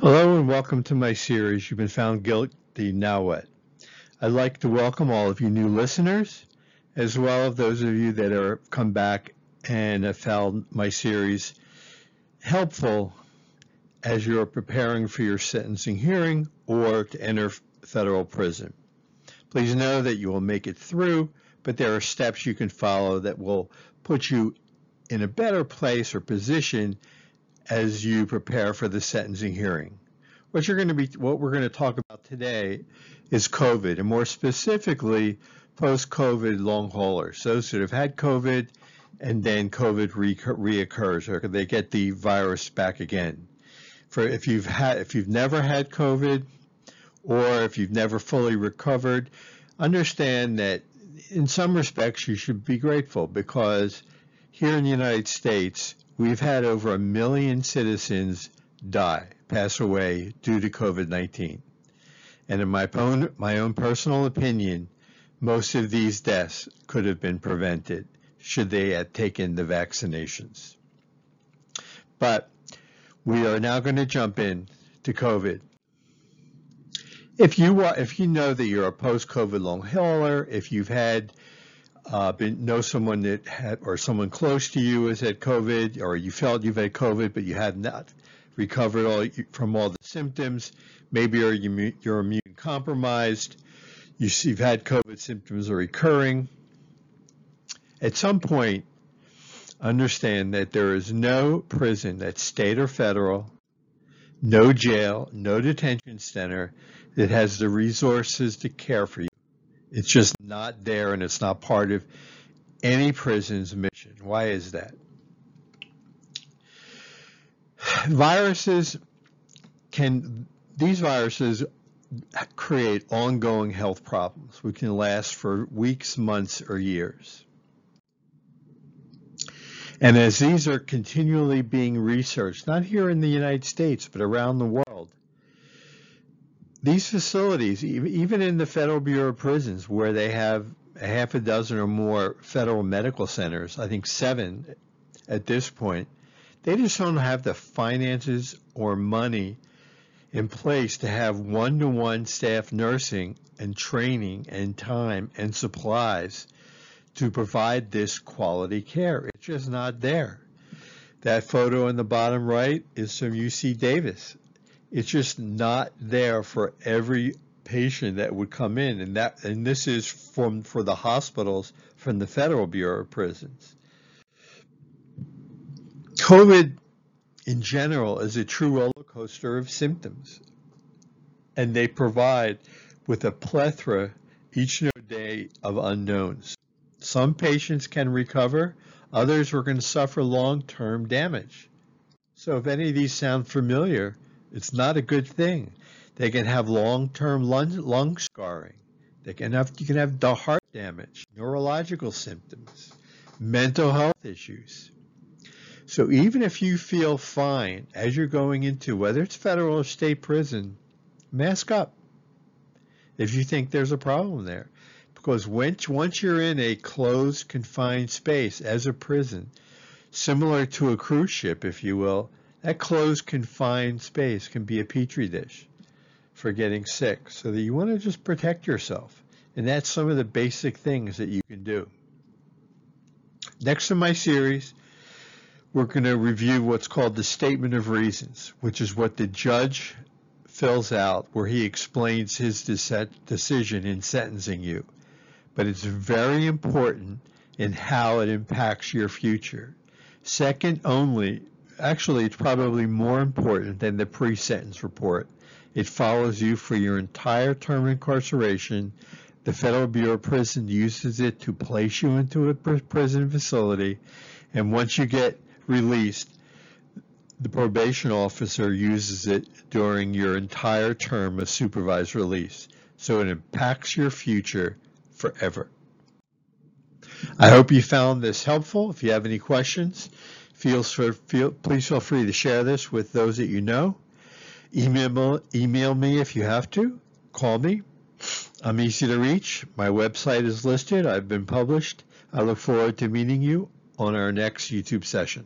Hello and welcome to my series, You've Been Found Guilty, Now What? I'd like to welcome all of you new listeners, as well as those of you that are come back and have found my series helpful as you're preparing for your sentencing hearing or to enter federal prison. Please know that you will make it through, but there are steps you can follow that will put you in a better place or position as you prepare for the sentencing hearing. What you're going to be, what we're going to talk about today is COVID, and more specifically, post-COVID long haulers, those that have had COVID and then COVID re reoccurs, or they get the virus back again. For if you've had, if you've never had COVID, or if you've never fully recovered, understand that in some respects you should be grateful because here in the United States, we've had over a million citizens die, pass away due to COVID-19. And in my own, my own personal opinion, most of these deaths could have been prevented should they have taken the vaccinations. But we are now going to jump in to COVID. If you if you know that you're a post-COVID long hauler, if you've had uh, been, know someone that had, or someone close to you has had COVID, or you felt you've had COVID, but you have not recovered all from all the symptoms. Maybe you're, you're immune compromised. You see, you've had COVID symptoms are recurring. At some point, understand that there is no prison that's state or federal, no jail, no detention center that has the resources to care for you. It's just not there and it's not part of any prison's mission. Why is that? Viruses can, these viruses create ongoing health problems which can last for weeks, months, or years. And as these are continually being researched, not here in the United States, but around the world, these facilities, even in the Federal Bureau of Prisons, where they have a half a dozen or more federal medical centers, I think seven at this point, they just don't have the finances or money in place to have one-to-one staff nursing and training and time and supplies to provide this quality care. It's just not there. That photo in the bottom right is from UC Davis. It's just not there for every patient that would come in, and that and this is from for the hospitals from the Federal Bureau of Prisons. COVID in general is a true roller coaster of symptoms, and they provide with a plethora each day of unknowns. Some patients can recover, others are going to suffer long-term damage. So if any of these sound familiar, it's not a good thing. They can have long-term lung, lung scarring. They can have you can have heart damage, neurological symptoms, mental health issues. So even if you feel fine as you're going into whether it's federal or state prison, mask up if you think there's a problem there. Because once, once you're in a closed, confined space as a prison, similar to a cruise ship, if you will, that closed, confined space can be a petri dish for getting sick. So that you want to just protect yourself. And that's some of the basic things that you can do. Next in my series, we're going to review what's called the Statement of Reasons, which is what the judge fills out where he explains his decision in sentencing you but it's very important in how it impacts your future. Second only, actually it's probably more important than the pre-sentence report. It follows you for your entire term of incarceration. The Federal Bureau of Prisons uses it to place you into a prison facility, and once you get released, the probation officer uses it during your entire term of supervised release. So it impacts your future forever. I hope you found this helpful. If you have any questions, feel, feel, please feel free to share this with those that you know. Email, email me if you have to. Call me. I'm easy to reach. My website is listed. I've been published. I look forward to meeting you on our next YouTube session.